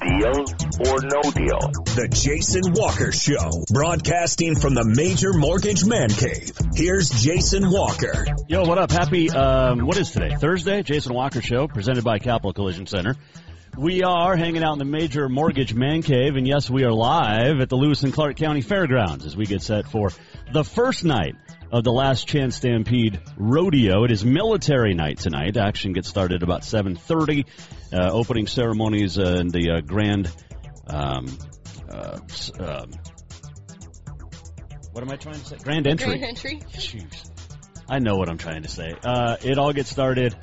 deal or no deal? the Jason Walker Show, broadcasting from the Major Mortgage Man Cave. Here's Jason Walker. Yo, what up? Happy, um, what is today? Thursday? Jason Walker Show, presented by Capital Collision Center. We are hanging out in the Major Mortgage Man Cave, and yes, we are live at the Lewis and Clark County Fairgrounds as we get set for the first night of the Last Chance Stampede Rodeo. It is military night tonight. Action gets started about 7.30. Uh, opening ceremonies uh, and the uh, grand, um, uh, um, what am I trying to say? Grand entry. Grand entry. Jeez. I know what I'm trying to say. Uh, it all gets started.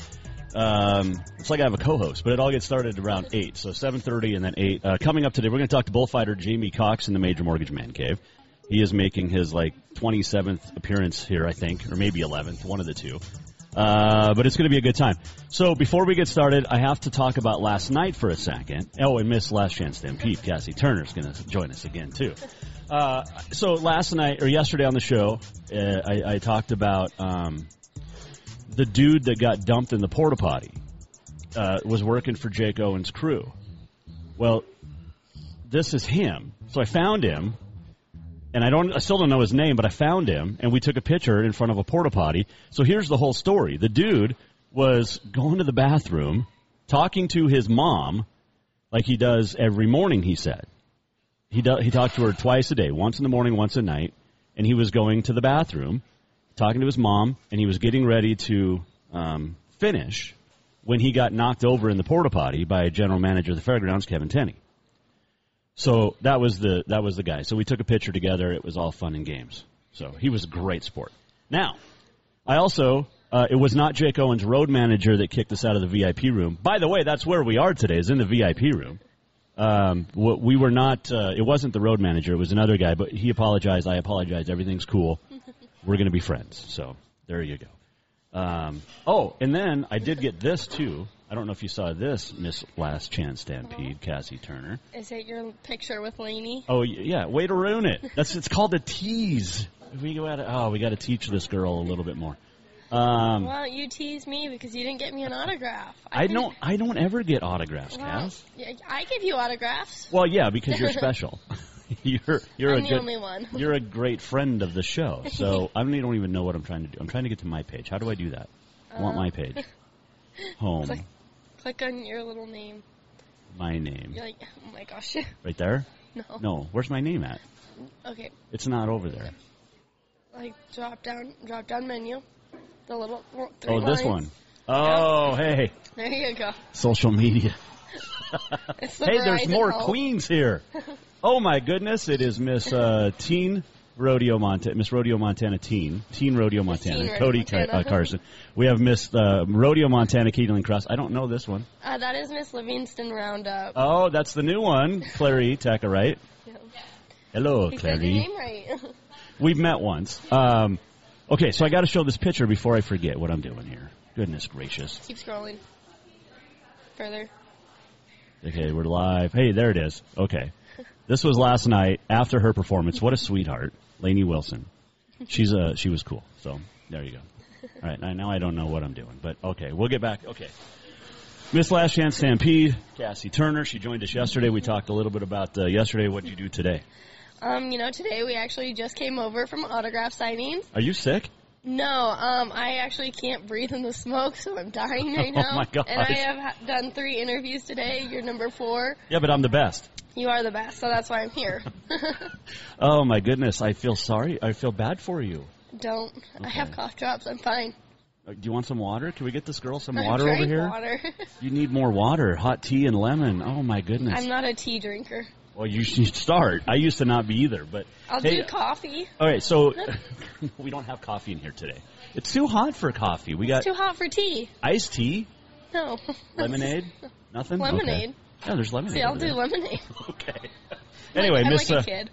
Um, it's like I have a co-host, but it all gets started around eight. So 7:30 and then eight. Uh, coming up today, we're going to talk to bullfighter Jamie Cox in the Major Mortgage Man Cave. He is making his like 27th appearance here, I think, or maybe 11th, one of the two. Uh, but it's going to be a good time. So before we get started, I have to talk about last night for a second. Oh, and Miss Last Chance to Stampede, Cassie Turner, is going to join us again too. Uh, so last night or yesterday on the show, uh, I, I talked about um, the dude that got dumped in the porta potty uh, was working for Jake Owen's crew. Well, this is him. So I found him, and I don't, I still don't know his name, but I found him, and we took a picture in front of a porta potty. So here's the whole story: the dude was going to the bathroom, talking to his mom, like he does every morning. He said he do, he talked to her twice a day, once in the morning, once at night, and he was going to the bathroom, talking to his mom, and he was getting ready to um, finish when he got knocked over in the porta potty by a general manager of the fairgrounds, Kevin Tenney. So that was the that was the guy. So we took a picture together. It was all fun and games. So he was a great sport. Now, I also uh, it was not Jake Owens' road manager that kicked us out of the VIP room. By the way, that's where we are today. Is in the VIP room. Um, we were not. Uh, it wasn't the road manager. It was another guy. But he apologized. I apologized. Everything's cool. We're going to be friends. So there you go. Um, oh, and then I did get this too. I don't know if you saw this, Miss Last Chance Stampede, Cassie Turner. Is it your picture with Lainey? Oh yeah, way to ruin it. That's it's called a tease. We go at it. Oh, we got to teach this girl a little bit more. Um, Well, you tease me because you didn't get me an autograph. I think- don't. I don't ever get autographs, Well, Cass. yeah, I give you autographs. Well, yeah, because you're special. you're you're I'm a the good. only one. You're a great friend of the show. So I don't don't even know what I'm trying to do. I'm trying to get to my page. How do I do that? I want my page. Home. Uh, Click. Click on your little name. My name. You're like, oh my gosh. Right there. no. No. Where's my name at? Okay. It's not over there. Like drop down, drop down menu. The little three Oh, this lines. one. Oh, hey. There you go. Social media. Hey, there's more queens here. Oh my goodness, it is Miss uh, Teen Rodeo Montana, Miss Rodeo Montana Teen, Teen Rodeo Montana, Teen Cody Ca- uh, Carson. We have Miss uh, Rodeo Montana Katie Lynn Cross. I don't know this one. Uh, that is Miss Livingston Roundup. Oh, that's the new one, Clary Taka, right? Yeah. Hello, He said your Clary. name right. We've met once. Um, okay, so I got to show this picture before I forget what I'm doing here. Goodness gracious. Keep scrolling. Further. Okay, we're live. Hey, there it is. Okay. This was last night after her performance. What a sweetheart. Lainey Wilson. She's a she was cool. So, there you go. All right, now- I don't know what I'm doing, but okay, we'll get back. Okay. Miss Last Chance Stampede, Cassie Turner. She joined us yesterday. We talked a little bit about uh, yesterday. What did you do today? Um, you know, today we actually just came over from autograph signings. Are you sick? No, um, I actually can't breathe in the smoke, so I'm dying right now. Oh, now. my gosh. And I have ha- done three interviews today. You're number four. Yeah, but I'm the best. You are the best, so that's why I'm here. Oh my goodness, I feel sorry. I feel bad for you. don't. I have cough drops. I'm fine. Uh, Do you want some water? Can we get this girl some I water over here? Water. You need more water. Hot tea and lemon. Oh my goodness. I'm not a tea drinker. well, you should start. I used to not be either, but I'll Hey, do coffee. all right. So we don't have coffee in here today. It's too hot for coffee. We got It's too hot for tea. iced tea, No. lemonade, nothing. Lemonade. Okay. Yeah, there's lemonade. See, I'll do there. lemonade. Okay. Anyway, Miss like uh.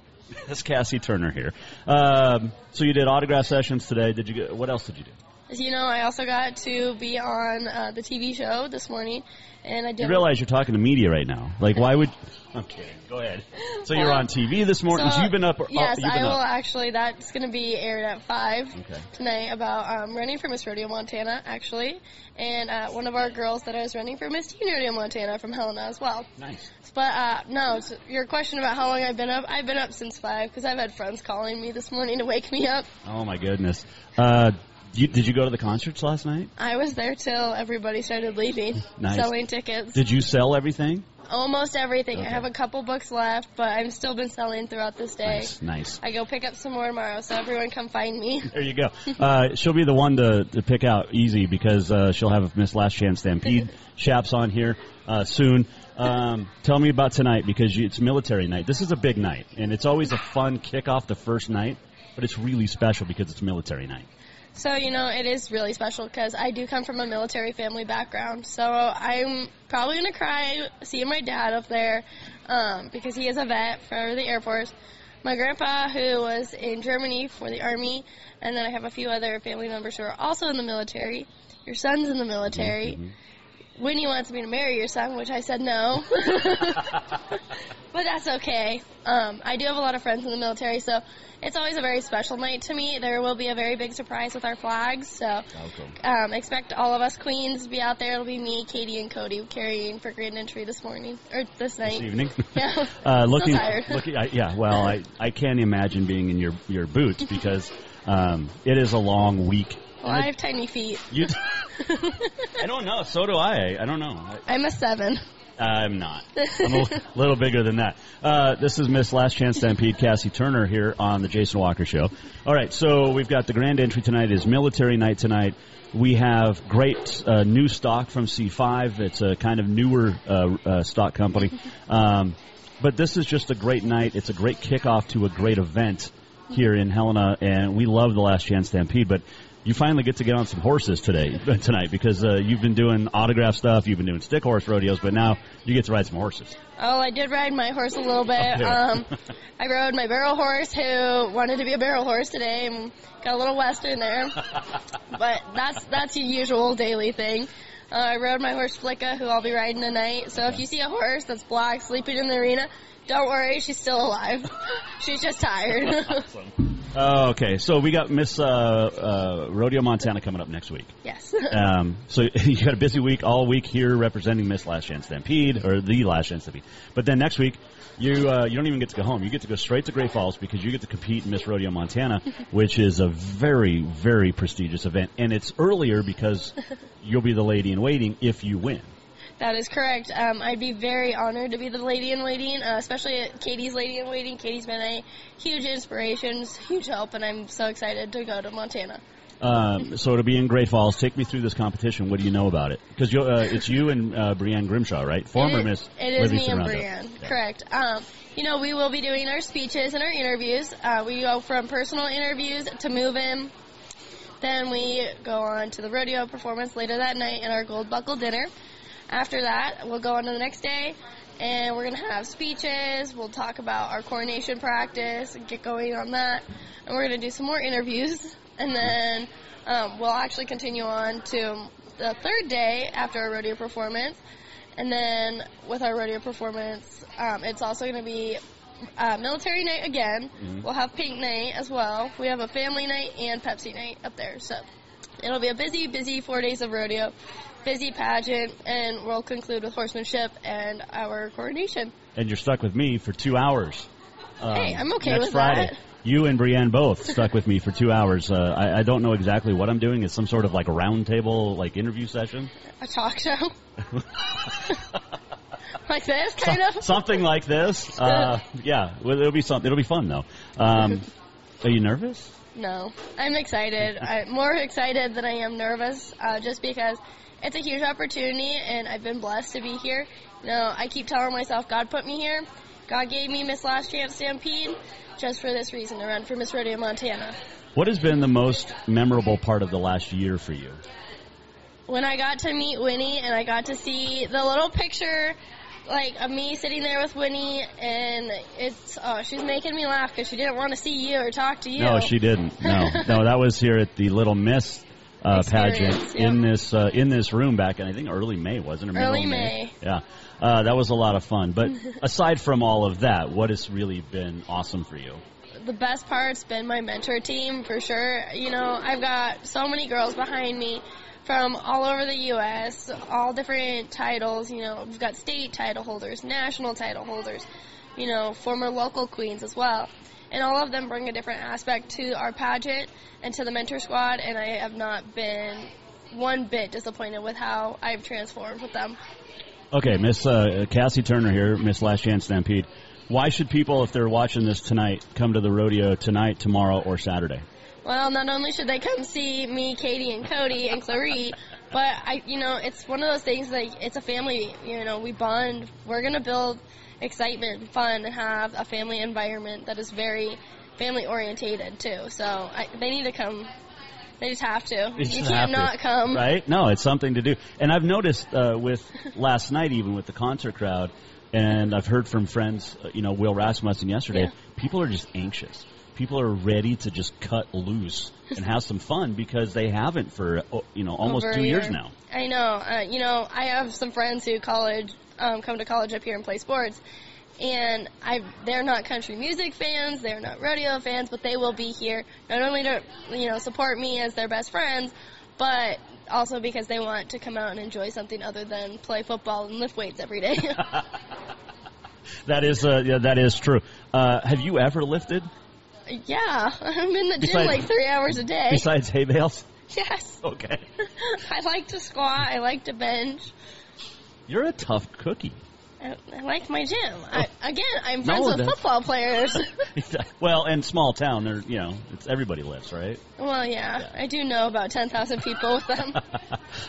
Miss Cassie Turner here. Um, so you did autograph sessions today. Did you? What else did you do? As you know, I also got to be on uh, the TV show this morning, and I did. You realize you're talking to media right now. Like, why would? I'm kidding. Go ahead. So you're on TV this morning. So, you've been up. Yes, I will up. actually. That's going to be aired at five Okay. tonight about um, running for Miss Rodeo Montana, actually, and uh, one of our girls that I was running for Miss Teen Rodeo Montana from Helena as well. Nice. But uh, no, your question about how long I've been up. I've been up since five because I've had friends calling me this morning to wake me up. Oh my goodness. Uh, you, did you go to the concerts last night? I was there till everybody started leaving, Nice. selling tickets. Did you sell everything? Almost everything. Okay. I have a couple books left, but I've still been selling throughout this day. Nice. Nice. I go pick up some more tomorrow, so everyone come find me. There you go. Uh, she'll be the one to, to pick out easy because uh, she'll have Miss Last Chance Stampede chaps on here uh, soon. Um, tell me about tonight because you, it's military night. This is a big night, and it's always a fun kickoff the first night, but it's really special because it's military night. So, you know, it is really special because I do come from a military family background. So I'm probably going to cry seeing my dad up there um, because he is a vet for the Air Force. My grandpa, who was in Germany for the Army, and then I have a few other family members who are also in the military. Your son's in the military. Winnie wants me to marry your son, which I said no. but that's okay. Um, I do have a lot of friends in the military, so it's always a very special night to me. There will be a very big surprise with our flags, so um, expect all of us queens to be out there. It'll be me, Katie, and Cody carrying for grand entry this morning or this night. This evening. Yeah. Uh, looking, tired. looking, I, yeah. Well, I, I can't imagine being in your your boots because um, it is a long week. Well, I have tiny feet. You, I don't know. So do I. I don't know. I, I'm a seven. I'm not. I'm a little bigger than that. Uh, this is Miss Last Chance Stampede, Cassie Turner here on the Jason Walker Show. All right, so we've got the grand entry tonight is military night tonight. We have great uh, new stock from C5. It's a kind of newer uh, uh, stock company. Um, but this is just a great night. It's a great kickoff to a great event here in Helena, and we love the Last Chance Stampede. But you finally get to get on some horses today, tonight, because uh, you've been doing autograph stuff, you've been doing stick horse rodeos, but now you get to ride some horses. Oh, I did ride my horse a little bit. Okay. Um, I rode my barrel horse, who wanted to be a barrel horse today, and got a little western there. but that's that's your usual daily thing. Uh, I rode my horse Flicka, who I'll be riding tonight. So if you see a horse that's black sleeping in the arena, don't worry, she's still alive. she's just tired. Oh, okay, so we got Miss uh, uh, Rodeo Montana coming up next week. yes. Um, so you got a busy week all week here representing Miss Last Chance Stampede or the Last Chance Stampede. But then next week you uh, you don't even get to go home. You get to go straight to Great Falls because you get to compete in Miss Rodeo Montana, which is a very very prestigious event, and it's earlier because you'll be the lady in waiting if you win. That is correct. Um, I'd be very honored to be the lady in waiting, uh, especially Katie's lady in waiting. Katie's been a huge inspiration, huge help, and I'm so excited to go to Montana. Um, so to be in Great Falls, take me through this competition. What do you know about it? Because uh, it's you and uh, Brienne Grimshaw, right? Former it, Miss. It is me and. Brienne. Yeah. Correct. Um, you know, we will be doing our speeches and our interviews. Uh, we go from personal interviews to move in. Then we go on to the rodeo performance later that night and our gold buckle dinner. After that, we'll go on to the next day and we're going to have speeches. We'll talk about our coronation practice and get going on that. And we're going to do some more interviews. And then um, we'll actually continue on to the third day after our rodeo performance. And then with our rodeo performance, um, it's also going to be uh, military night again. We'll have pink night as well. We have a family night and Pepsi night up there. So it'll be a busy, busy four days of rodeo, busy pageant, and we'll conclude with horsemanship and our coronation. and you're stuck with me for two hours. Um, Hey, I'm okay next with Friday. that. You and Brienne both stuck with me for two hours. Uh, I, I don't know exactly what I'm doing. It's some sort of like a round table, like interview session. A talk show. like this, kind of. Something like this. Uh, yeah, it'll be something. It'll be fun though. Um, are you nervous? No, I'm excited. I'm more excited than I am nervous, uh, just because it's a huge opportunity, and I've been blessed to be here. You know, I keep telling myself God put me here. God gave me Miss Last Chance Stampede just for this reason to run for Miss Rodeo Montana. What has been the most memorable part of the last year for you? When I got to meet Winnie and I got to see the little picture like of me sitting there with Winnie, and it's oh, she's making me laugh because she didn't want to see you or talk to you. No, she didn't. No, no, that was here at the Little Miss uh, pageant yeah. in this uh, in this room back in I think early May, wasn't it? Early of May. Yeah, uh, that was a lot of fun. But aside from all of that, what has really been awesome for you? the best part's been my mentor team for sure. You know, I've got so many girls behind me from all over the U.S., all different titles. You know, we've got state title holders, national title holders, you know, former local queens as well. And all of them bring a different aspect to our pageant and to the mentor squad, and I have not been one bit disappointed with how I've transformed with them. Okay, Miss uh, Cassie Turner here, Miss Last Chance Stampede. Why should people, if they're watching this tonight, come to the rodeo tonight, tomorrow, or Saturday? Well, not only should they come see me, Katie, and Cody and Clarie, but I, you know, it's one of those things like it's a family. You know, we bond. We're gonna build excitement, and fun, and have a family environment that is very family orientated too. So I, they need to come. They just have to. Just you can't not come. Right? No, it's something to do. And I've noticed uh, with last night, even with the concert crowd, and I've heard from friends, uh, you know, Will Rasmussen yesterday, Yeah. people are just anxious. People are ready to just cut loose and have some fun because they haven't for, uh, you know, almost Over two years now. I know. Uh, you know, I have some friends who college um, come to college up here and play sports, and I they're not country music fans, they're not rodeo fans, but they will be here not only to you know support me as their best friends, but also because they want to come out and enjoy something other than play football and lift weights every day. That is, uh, yeah, that is true. Uh, have you ever lifted yeah, I'm in the gym Besides- like three hours a day. besides hay bales? yes, Okay. I like to squat. I like to bench. You're a tough cookie. I, I like my gym. I, again, I'm No, friends with that's- football players. well, and small town, they're, you know, it's everybody lives, right? well, yeah, I do know about 10,000 people with them.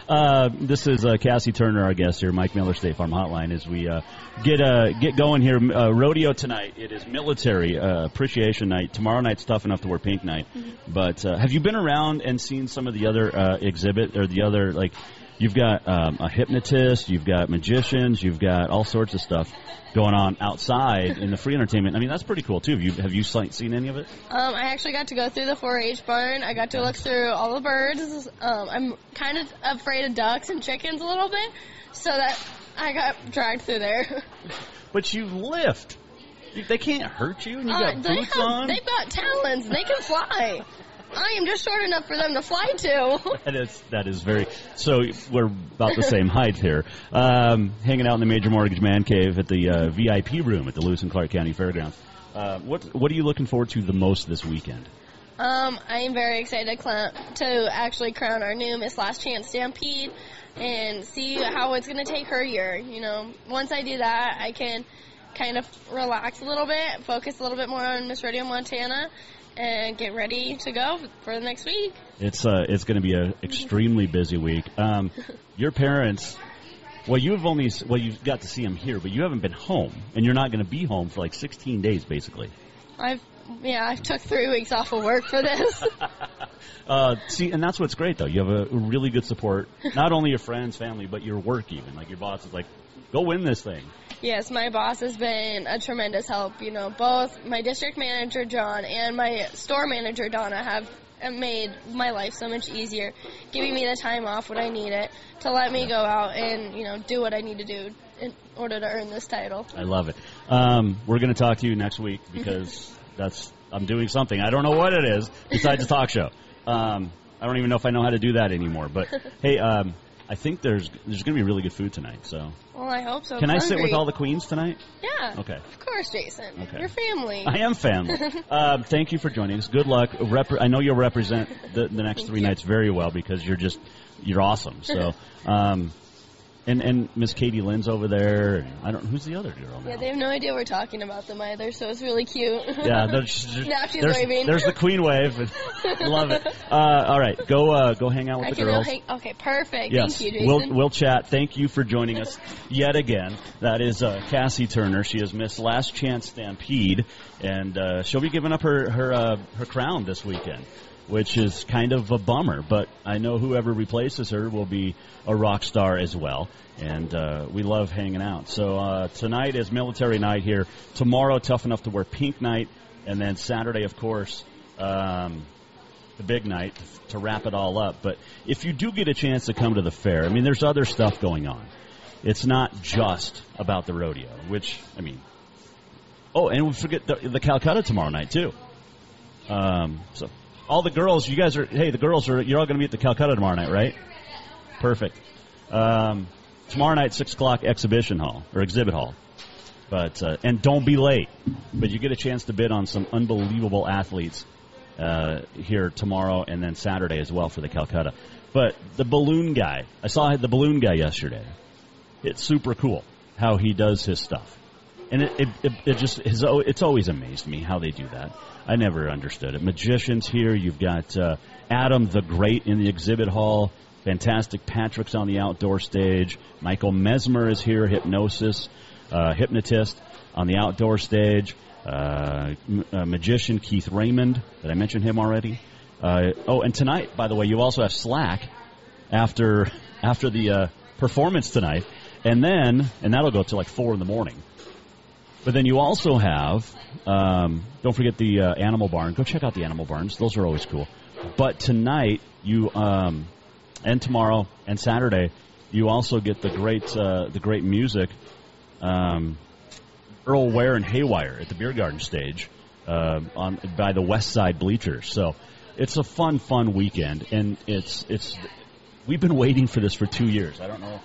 Uh, this is uh, Cassie Turner, our guest here, Mike Miller State Farm Hotline. As we uh, get uh, get going here, uh, rodeo tonight. It is military uh, appreciation night. Tomorrow night's tough enough to wear pink night. But uh, have you been around and seen some of the other uh, exhibit or the other like? You've got um, a hypnotist, you've got magicians, you've got all sorts of stuff going on outside in the free entertainment. I mean, that's pretty cool too. Have you have you seen any of it? Um, I actually got to go through the 4-H barn. I got to look through all the birds. Um, I'm kind of afraid of ducks and chickens a little bit, so that I got dragged through there. But you lift. They can't hurt you, and you Uh, got they boots have, on. They've got talons. They can fly. I am just short enough for them to fly to. That is that is very. So we're about the same height here. Um, hanging out in the Major Mortgage Man Cave at the uh, VIP room at the Lewis and Clark County Fairgrounds. Uh, what what are you looking forward to the most this weekend? Um, I am very excited to, cl- to actually crown our new Miss Last Chance Stampede and see how it's going to take her year. You know, once I do that, I can kind of relax a little bit, focus a little bit more on Miss Rodeo Montana, and get ready to go for the next week. It's uh it's going to be an extremely busy week. Um, your parents. Well, you've only well you've got to see them here, but you haven't been home, and you're not going to be home for like 16 days, basically. I've yeah, I took three weeks off of work for this. Uh, see, and that's what's great though. You have a really good support, not only your friends, family, but your work even. Like your boss is like, go win this thing. Yes, my boss has been a tremendous help. You know, both my district manager John and my store manager Donna have made my life so much easier, giving me the time off when I need it to let me go out and you know do what I need to do in order to earn this title. I love it. Um, we're going to talk to you next week because that's I'm doing something. I don't know what it is besides a talk show. Um, I don't even know if I know how to do that anymore. But hey, um, I think there's there's going to be really good food tonight. So Well, I hope so. can I'm I sit with all the queens tonight? Yeah. Okay. Of course, Jason. Okay. Your family. I am family. um, thank you for joining us. Good luck. Rep- I know you'll represent the, the next three nights very well because you're just you're awesome. So um, and and Miss Katie Lynn's over there. I don't who's the other girl. Yeah, they have no idea we're talking about them either, so it's really cute. Yeah, there's, now there's, there's the queen wave. Love it. Uh, all right, go uh, go hang out with I the girls. hang- okay, perfect. Yes, Thank you, Jason. we'll we'll chat. Thank you for joining us yet again. That is uh, Cassie Turner. She has missed Last Chance Stampede, and uh, she'll be giving up her her uh, her crown this weekend, which is kind of a bummer. But I know whoever replaces her will be a rock star as well, and uh, we love hanging out. So uh, tonight is military night here. Tomorrow, tough enough to wear pink night, and then Saturday, of course. Um, the big night to wrap it all up. But if you do get a chance to come to the fair, I mean, there's other stuff going on. It's not just about the rodeo, which, I mean, oh, and we forget the, the Calcutta tomorrow night, too. Um, so, all the girls, you guys are, hey, the girls are, you're all going to be at the Calcutta tomorrow night, right? Perfect. Um, tomorrow night, 6 o'clock, exhibition hall, or exhibit hall. But, uh, and don't be late. But you get a chance to bid on some unbelievable athletes uh, here tomorrow and then Saturday as well for the Calcutta. But the balloon guy, I saw the balloon guy yesterday. It's super cool how he does his stuff, and it it, it, it just it's always amazed me how they do that. I never understood it. Magicians here, you've got uh, Adam the Great in the exhibit hall. Fantastic Patrick's on the outdoor stage. Michael Mesmer is here, hypnosis, uh, hypnotist on the outdoor stage uh, m- uh, magician Keith Raymond. Did I mention him already? Uh, oh, and tonight, by the way, you also have Slack after after the uh, performance tonight, and then and that'll go till like four in the morning. But then you also have um, don't forget the uh, Animal Barn. Go check out the Animal Barns; those are always cool. But tonight you um, and tomorrow and Saturday you also get the great uh, the great music. Um, Earl Ware and Haywire at the Beer Garden stage uh, on by the West Side bleachers. So it's a fun, fun weekend, and it's it's we've been waiting for this for two years. I don't know,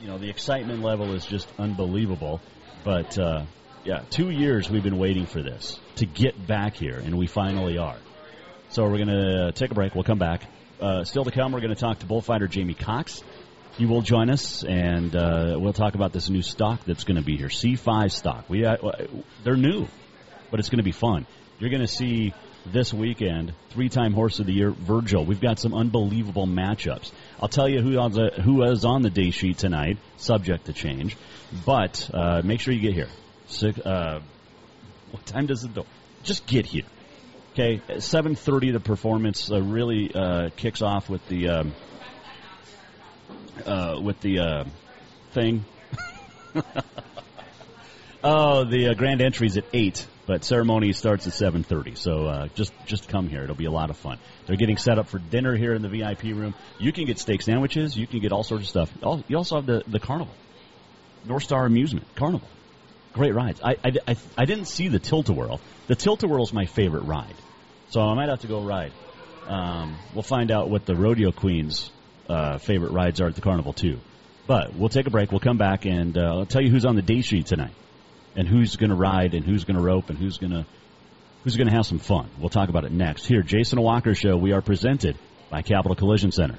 you know, the excitement level is just unbelievable. But uh, yeah, two years we've been waiting for this to get back here, and we finally are. So we're gonna take a break. We'll come back. Uh, still to come, we're going to talk to bullfighter Jamie Cox. He will join us, and uh, we'll talk about this new stock that's going to be here. C5 stock. We uh, they're new, but it's going to be fun. You're going to see this weekend three-time horse of the year Virgil. We've got some unbelievable matchups. I'll tell you who on the, who is on the day sheet tonight, subject to change. But uh, make sure you get here. Six, uh, what time does it go? Just get here. Okay, 7:30. The performance uh, really uh, kicks off with the. Um, uh, with the uh, thing. oh, the uh, grand is at eight, but ceremony starts at seven thirty. So uh, just just come here; it'll be a lot of fun. They're getting set up for dinner here in the VIP room. You can get steak sandwiches. You can get all sorts of stuff. You also have the the carnival, North Star Amusement Carnival. Great rides. I, I, I, I didn't see the Tilt-A-Whirl. The Tilt-A-Whirl is my favorite ride, so I might have to go ride. Um, we'll find out what the Rodeo Queen's uh, favorite rides are at the carnival too. But we'll take a break. We'll come back and uh, I'll tell you who's on the day sheet tonight, and who's going to ride, and who's going to rope, and who's going to who's going to have some fun. We'll talk about it next here. Jason Walker Show. We are presented by Capital Collision Center.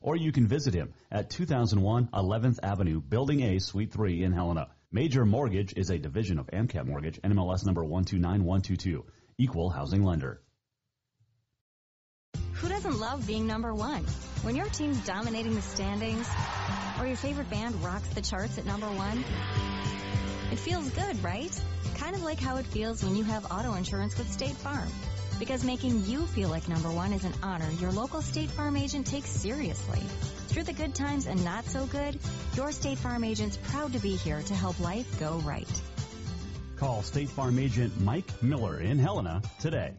or you can visit him at 2001 11th Avenue, Building A, Suite 3 in Helena. Major Mortgage is a division of AMCAP Mortgage, NMLS number 129122, equal housing lender. Who doesn't love being number one? When your team's dominating the standings, or your favorite band rocks the charts at number one, it feels good, right? Kind of like how it feels when you have auto insurance with State Farm. Because making you feel like number one is an honor your local State Farm agent takes seriously. Through the good times and not so good, your State Farm agent's proud to be here to help life go right. Call State Farm agent Mike Miller in Helena today.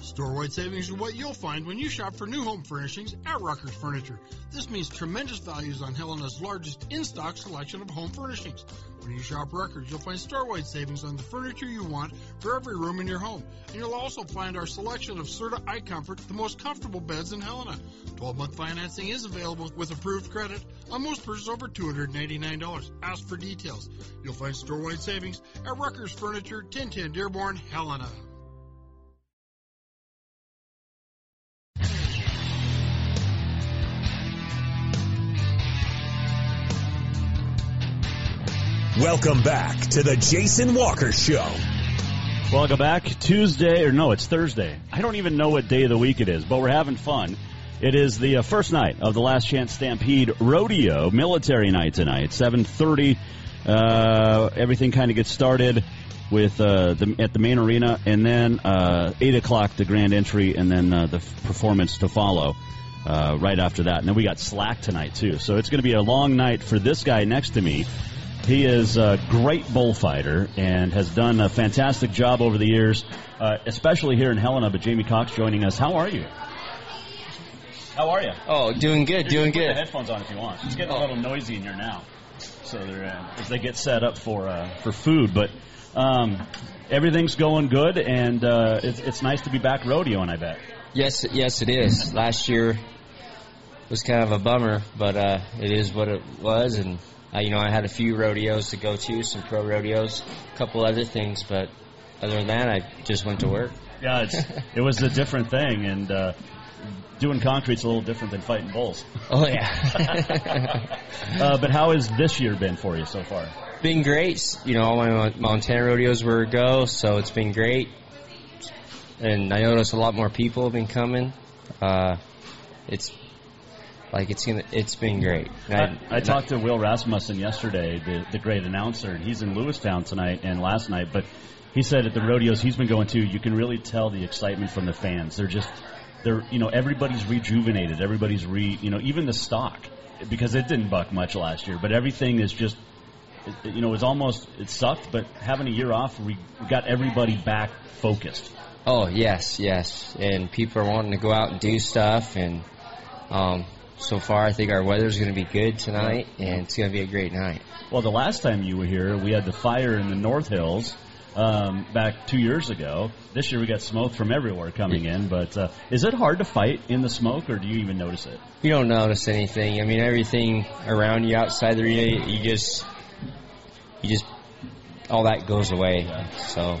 Store-wide savings are what you'll find when you shop for new home furnishings at Rucker's Furniture. This means tremendous values on Helena's largest in-stock selection of home furnishings. When you shop Rucker's, you'll find store-wide savings on the furniture you want for every room in your home. And you'll also find our selection of Serta iComfort, the most comfortable beds in Helena. 12-month financing is available with approved credit on most purchases over $299. Ask for details. You'll find store-wide savings at Rucker's Furniture, 1010 Dearborn, Helena. Welcome back to the Jason Walker Show. Welcome back. Tuesday, or no, it's Thursday. I don't even know what day of the week it is, but we're having fun. It is the uh, first night of the Last Chance Stampede Rodeo Military Night tonight. 7:30. Uh, everything kind of gets started with uh, the, at the main arena, and then uh, eight o'clock the grand entry, and then uh, the performance to follow uh, right after that. And then we got slack tonight too, so it's going to be a long night for this guy next to me. He is a great bullfighter and has done a fantastic job over the years, uh, especially here in Helena. But Jamie Cox joining us. How are you? How are you? Oh, doing good, You doing good. the headphones on if you want. It's getting a Oh. little noisy in here now, so they're uh, as they get set up for uh, for food. But um, everything's going good, and uh, it's it's nice to be back rodeoing. I bet. Yes, yes, it is. Last year was kind of a bummer, but uh, it is what it was, and uh, you know I had a few rodeos to go to, some pro rodeos, a couple other things, but other than that, I just went to work. Yeah, it's, it was a different thing, and uh, doing concrete's a little different than fighting bulls. Oh yeah. uh, but how has this year been for you so far? been great. You know, all my Montana rodeos were a go, so it's been great. And I noticed a lot more people have been coming. Uh, it's like it's gonna. It's been great. And I, I talked to Will Rasmussen yesterday, the, the great announcer, and he's in Lewistown tonight and last night. But he said at the rodeos he's been going to, you can really tell the excitement from the fans. They're just, they're you know everybody's rejuvenated. Everybody's re you know even the stock because it didn't buck much last year, but everything is just. You know, it was almost it sucked, but having a year off, we we got everybody back focused. Oh yes, yes, and people are wanting to go out and do stuff, and um, so far I think our weather's going to be good tonight, and it's going to be a great night. Well, the last time you were here, we had the fire in the North Hills um, back two years ago. This year we got smoke from everywhere coming in. But uh, is it hard to fight in the smoke, or do you even notice it? You don't notice anything. I mean, everything around you outside the arena, you just, you just, all that goes away. So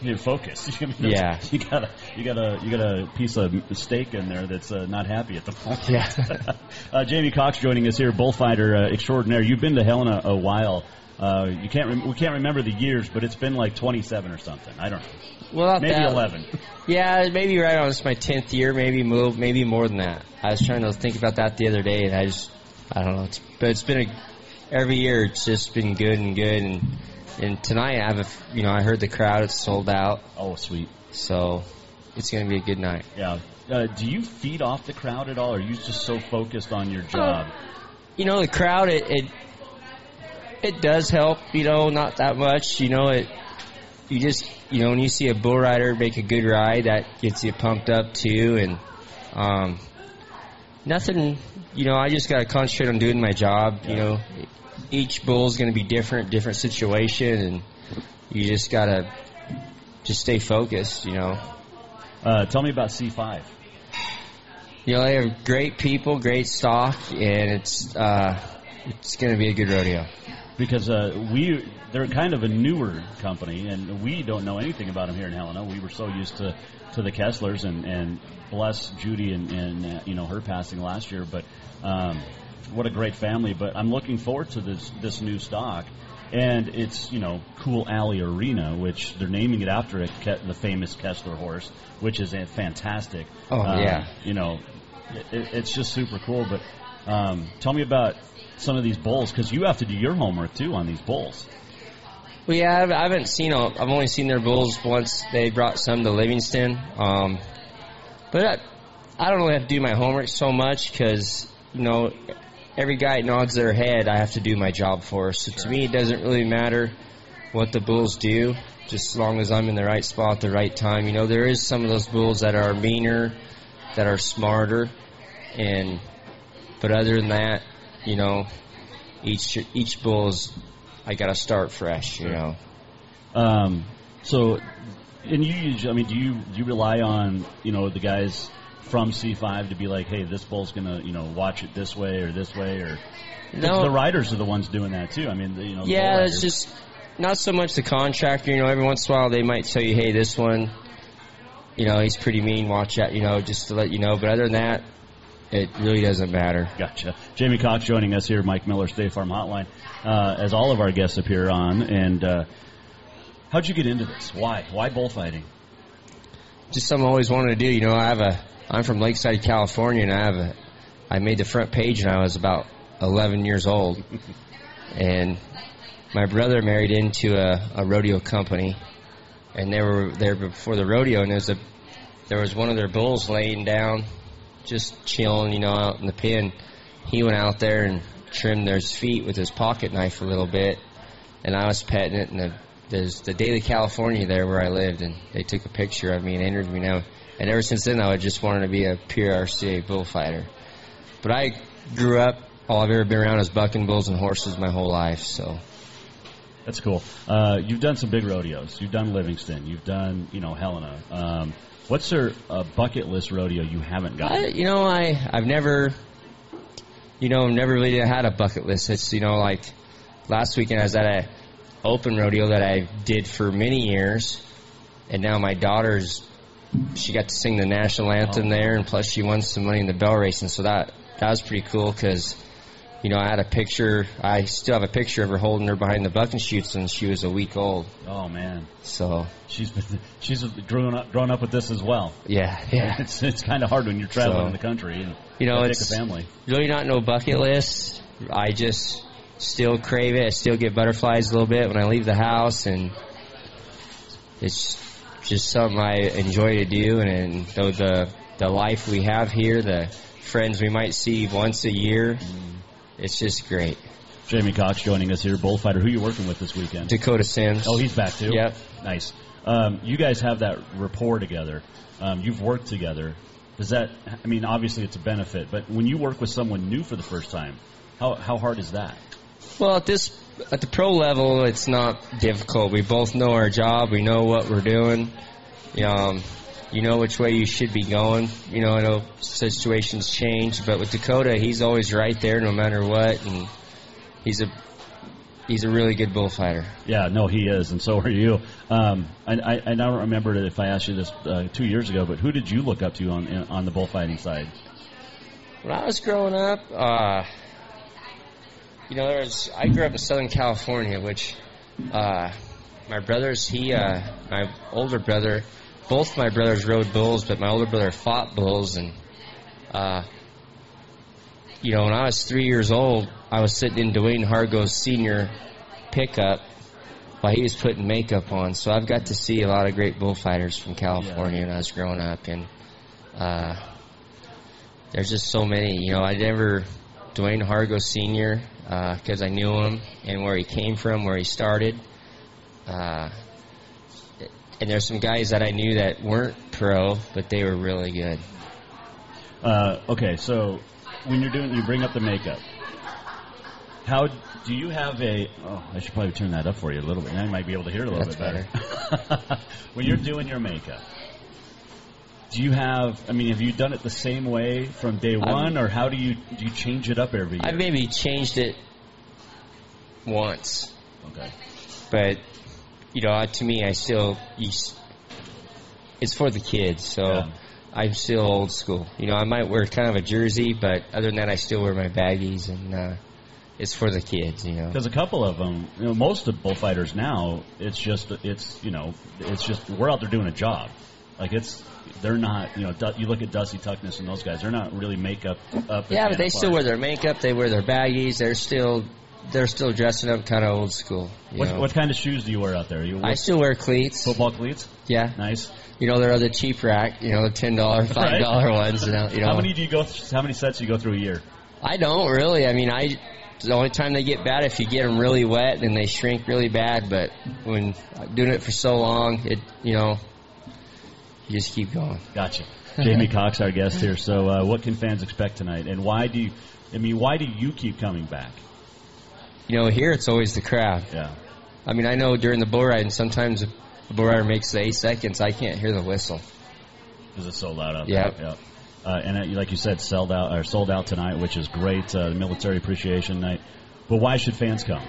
You're focused. Yeah. you got a you got a you got a piece of steak in there that's uh, not happy at the moment. Yeah. uh, Jamie Cox joining us here, bullfighter uh, extraordinaire. You've been to Helena a while. Uh, you can't rem- we can't remember the years, but it's been like 27 or something. I don't know. well, Maybe that- 11. Yeah, maybe right on. It's my tenth year, maybe move, maybe more than that. I was trying to think about that the other day, and I just, I don't know. It's, but it's been a, every year. It's just been good and good, and and tonight I have a, you know, I heard the crowd. It's sold out. Oh, sweet. So it's going to be a good night. Yeah. Uh, do you feed off the crowd at all, or are you just so focused on your job? You know, the crowd. It it, it does help. You know, not that much. You know, it. You just, you know, when you see a bull rider make a good ride, that gets you pumped up too, and um, nothing. You know, I just got to concentrate on doing my job. You know, each bull's going to be different, different situation, and you just got to just stay focused. You know. Uh, tell me about C5. You know, they have great people, great stock, and it's uh, it's going to be a good rodeo. Because uh, we, they're kind of a newer company, and we don't know anything about them here in Helena. We were so used to, to the Kesslers, and, and bless Judy and, and uh, you know her passing last year. But um, what a great family! But I'm looking forward to this this new stock. and it's you know Cool Alley Arena, which they're naming it after Ke- the famous Kessler horse, which is a fantastic. Oh, um, yeah. you know, it, it's just super cool. But um, tell me about some of these bulls because you have to do your homework too on these bulls. Well, yeah, I've, I haven't seen. I've only seen their bulls once. They brought some to Livingston, um, but I, I don't really have to do my homework so much because you know every guy nods their head. I have to do my job for. So to me, it doesn't really matter what the bulls do, just as long as I'm in the right spot at the right time. You know, there is some of those bulls that are meaner, that are smarter, and but other than that, you know, each each bull's I got to start fresh. You know. Um, so, and you, I mean, do you do you rely on you know the guys from C5 to be like, hey, this bull's gonna you know watch it this way or this way or No. the riders are the ones doing that too. I mean, the, you know, Yeah, it's just not so much the contractor. You know, every once in a while they might tell you, "Hey, this one, you know, he's pretty mean. Watch out." You know, just to let you know. But other than that, it really doesn't matter. Gotcha. Jamie Cox joining us here, Mike Miller, State Farm Hotline, uh, as all of our guests appear on. And uh, how'd you get into this? Why? Why bullfighting? Just something I always wanted to do. You know, I have a. I'm from Lakeside, California, and I have a. I made the front page when I was about 11 years old, and my brother married into a, a rodeo company, and they were there before the rodeo, and there was a there was one of their bulls laying down, just chilling, you know, out in the pen. He went out there and trimmed their feet with his pocket knife a little bit, and I was petting it. And the, there's the Daily Californian there where I lived, and they took a picture of me and interviewed me now. And ever since then, I just wanted to be a PRCA bullfighter. But I grew up. All I've ever been around is bucking bulls and horses my whole life. So That's cool. Uh, you've done some big rodeos. You've done Livingston. You've done, you know, Helena. Um, what's there a bucket list rodeo you haven't got? I, you know, I I've never, you know, never really had a bucket list. It's you know like last weekend I was at a open rodeo that I did for many years, and now my daughter's she got to sing the national anthem oh. there, and plus she won some money in the barrel racing. So that that was pretty cool because. You know, I had a picture. I still have a picture of her holding her behind the bucking chutes, and she was a week old. Oh man, So she's been, she's grown up grown up with this as well. yeah, yeah. It's it's kind of hard when you're traveling So, in the country and You know, it's a family. really not no bucket list. I just still crave it. I still get butterflies a little bit when I leave the house, and it's just something I enjoy to do. And, and though the the life we have here, the friends we might see once a year, it's just great. Jamie Cox joining us here, bullfighter. Who are you working with this weekend? Dakota Sims. Oh, he's back too. Yep. Nice. Um, you guys have that rapport together. Um, you've worked together. Does that? I mean, obviously it's a benefit, but when you work with someone new for the first time, how how hard is that? Well, at this at the pro level, it's not difficult. We both know our job. We know what we're doing. Um, you know which way you should be going. You know, I know situations change, but with Dakota, he's always right there, no matter what, and he's a he's a really good bullfighter. Yeah, no, he is, and so are you. Um, I, I, I don't remember if I asked you this uh, two years ago, but who did you look up to on on the bullfighting side? When I was growing up, uh, you know, there was I grew up in Southern California, which uh, my brothers, he, uh, my older brother, both my brothers rode bulls, but my older brother fought bulls, and uh, you know, when I was three years old, I was sitting in Dwayne Hargo's senior pickup while he was putting makeup on. So I've got to see a lot of great bullfighters from California when I was growing up, and uh, there's just so many. You know, I never Dwayne Hargo Senior because I knew him and where he came from, where he started. Uh, and there's some guys that I knew that weren't pro, but they were really good. Uh, okay, so when you're doing, you bring up the makeup. How do you have a? Oh, I should probably turn that up for you a little bit. Now you might be able to hear it a little That's bit better. when you're doing your makeup, do you have? I mean, have you done it the same way from day one, or how do you do you change it up every year? I maybe changed it once, okay. but you know, to me, I still you, it's for the kids, so Yeah. I'm still old school. You know, I might wear kind of a jersey, but other than that, I still wear my baggies and uh, it's for the kids, you know. Because a couple of them, you know, most of bullfighters now, it's just it's you know it's just we're out there doing a job. Like it's they're not you know you look at Dusty Tuckness and those guys, they're not really makeup up. Yeah, but they still wear their makeup. They wear their baggies. They're still they're still dressing up kind of old school. What, what kind of shoes do you wear out there? You I still wear cleats. Football cleats. Yeah, nice. You know, there are the cheap rack. You know, the ten dollar, five dollar ones. You know, you know. How many do you go? Th- how many sets do you go through a year? I don't really. I mean, I the only time they get bad if you get them really wet and they shrink really bad. But when doing it for so long, it you know, you just keep going. Gotcha. Jamie Cox, our guest here. So, uh, what can fans expect tonight, and why do you? I mean, why do you keep coming back? You know, here it's always the crowd. Yeah. I mean, I know during the bull ride, and sometimes the bull rider makes the eight seconds, I can't hear the whistle. Because it's so loud out Yep. there. Yeah. Uh, and uh, like you said, sold out or sold out tonight, which is great. Uh, military appreciation night. But why should fans come?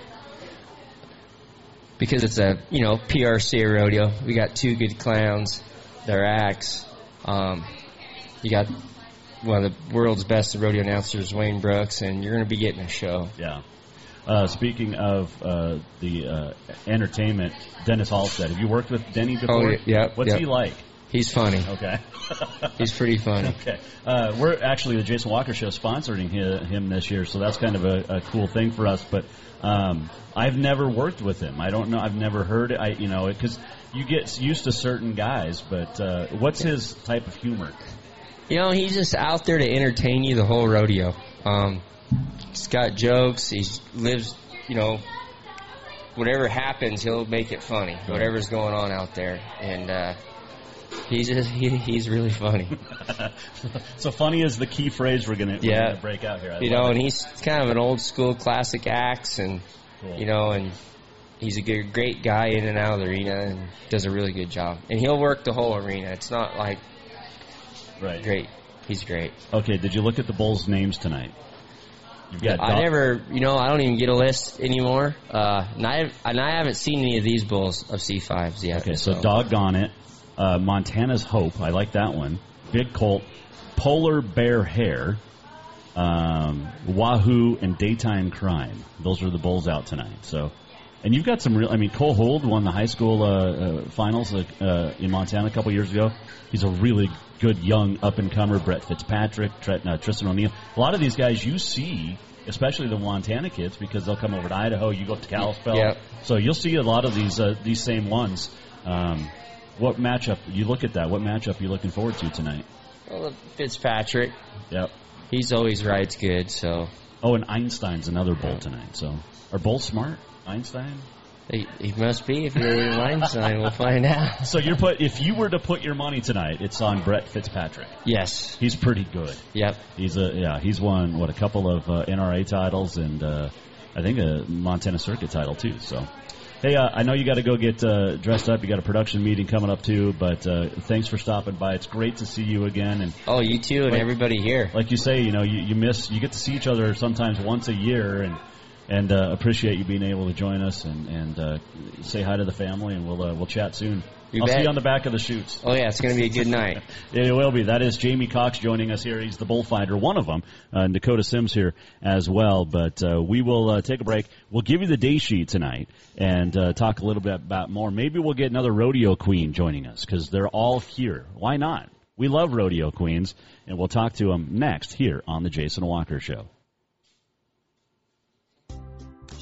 because it's a you know PRC rodeo. We got two good clowns, their acts. Um, you got one of the world's best rodeo announcers, Wayne Brooks, and you're going to be getting a show. Yeah. Uh, speaking of uh, the uh, entertainment, Dennis Halstead. Have you worked with Denny before? Oh, yeah, What's yeah. he like? He's funny. Okay. He's pretty funny. Okay. Uh, we're actually the Jason Walker Show sponsoring hi- him this year, so that's kind of a, a cool thing for us. But um, I've never worked with him. I don't know. I've never heard it. I you know because you get used to certain guys. But uh, what's his type of humor? You know, he's just out there to entertain you the whole rodeo. Um, he's got jokes. He lives, you know, whatever happens, he'll make it funny. Whatever's going on out there, and uh, he's just he, he's really funny. so funny is the key phrase we're gonna, we're Yeah. gonna break out here. I you know, it. and he's kind of an old school classic acts, and you know, and he's a good, great guy in and out of the arena, and does a really good job. And he'll work the whole arena. It's not like right, great. He's great. Okay. Did you look at the Bulls' names tonight? You've got I Doc- never, you know, I don't even get a list anymore. Uh, and I and I haven't seen any of these bulls of C5s yet. Okay, so doggone it. Uh, Montana's Hope. I like that one. Big Colt. Polar Bear Hair. Um, Wahoo and Daytime Crime. Those are the bulls out tonight. So, and you've got some real. I mean, Cole Hold won the high school uh, uh, finals uh, uh, in Montana a couple years ago. He's a really good young up and comer. Brett Fitzpatrick, uh, Tristan O'Neill. A lot of these guys you see, especially the Montana kids, because they'll come over to Idaho. You go up to Kalispell. So you'll see a lot of these uh, these same ones. Um, what matchup you look at that? What matchup are you looking forward to tonight? Well, Fitzpatrick. Yep. He's always rides good. So. Oh, and Einstein's another bull tonight. So are bulls smart? Einstein. He, he must be if you're in Einstein. We'll find out. So you're put if you were to put your money tonight, it's on Brett Fitzpatrick. Yes. He's pretty good. Yep. He's a yeah. He's won what a couple of uh, NRA titles and uh, I think a Montana Circuit title too. So. Hey, uh, I know you got to go get uh, dressed up. You got a production meeting coming up too, but uh, thanks for stopping by. It's great to see you again. And oh, you too, and Like- everybody here. like you say, you know, you, you miss, you get to see each other sometimes once a year, and and uh, appreciate you being able to join us and and uh, say hi to the family, and we'll uh, we'll chat soon. You I'll see you on the back of the chutes. Oh yeah, it's going to be a good night. It will be. That is Jamie Cox joining us here. He's the bullfighter, one of them. Uh, and Dakota Sims here as well. But uh, we will uh, take a break. We'll give you the day sheet tonight and uh, talk a little bit about more. Maybe we'll get another rodeo queen joining us because they're all here. Why not? We love rodeo queens, and we'll talk to them next here on the Jason Walker Show.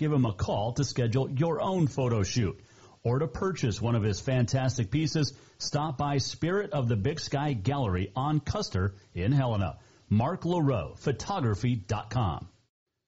give him a call to schedule your own photo shoot. Or to purchase one of his fantastic pieces, stop by Spirit of the Big Sky Gallery on Custer in Helena. Mark LaRoe, photography.com.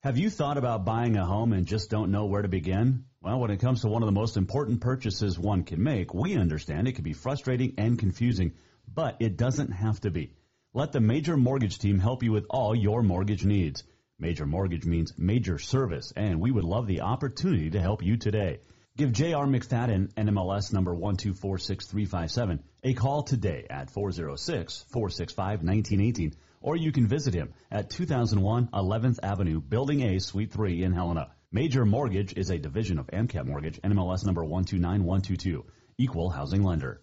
Have you thought about buying a home and just don't know where to begin? Well, when it comes to one of the most important purchases one can make, we understand it can be frustrating and confusing, but it doesn't have to be. Let the Major Mortgage team help you with all your mortgage needs. Major Mortgage means major service, and we would love the opportunity to help you today. Give J.R. McFadden, NMLS number 1246357, a call today at 406-465-1918, or you can visit him at 2001 11th Avenue, Building A, Suite 3 in Helena. Major Mortgage is a division of AMCAP Mortgage, NMLS number 129122, equal housing lender.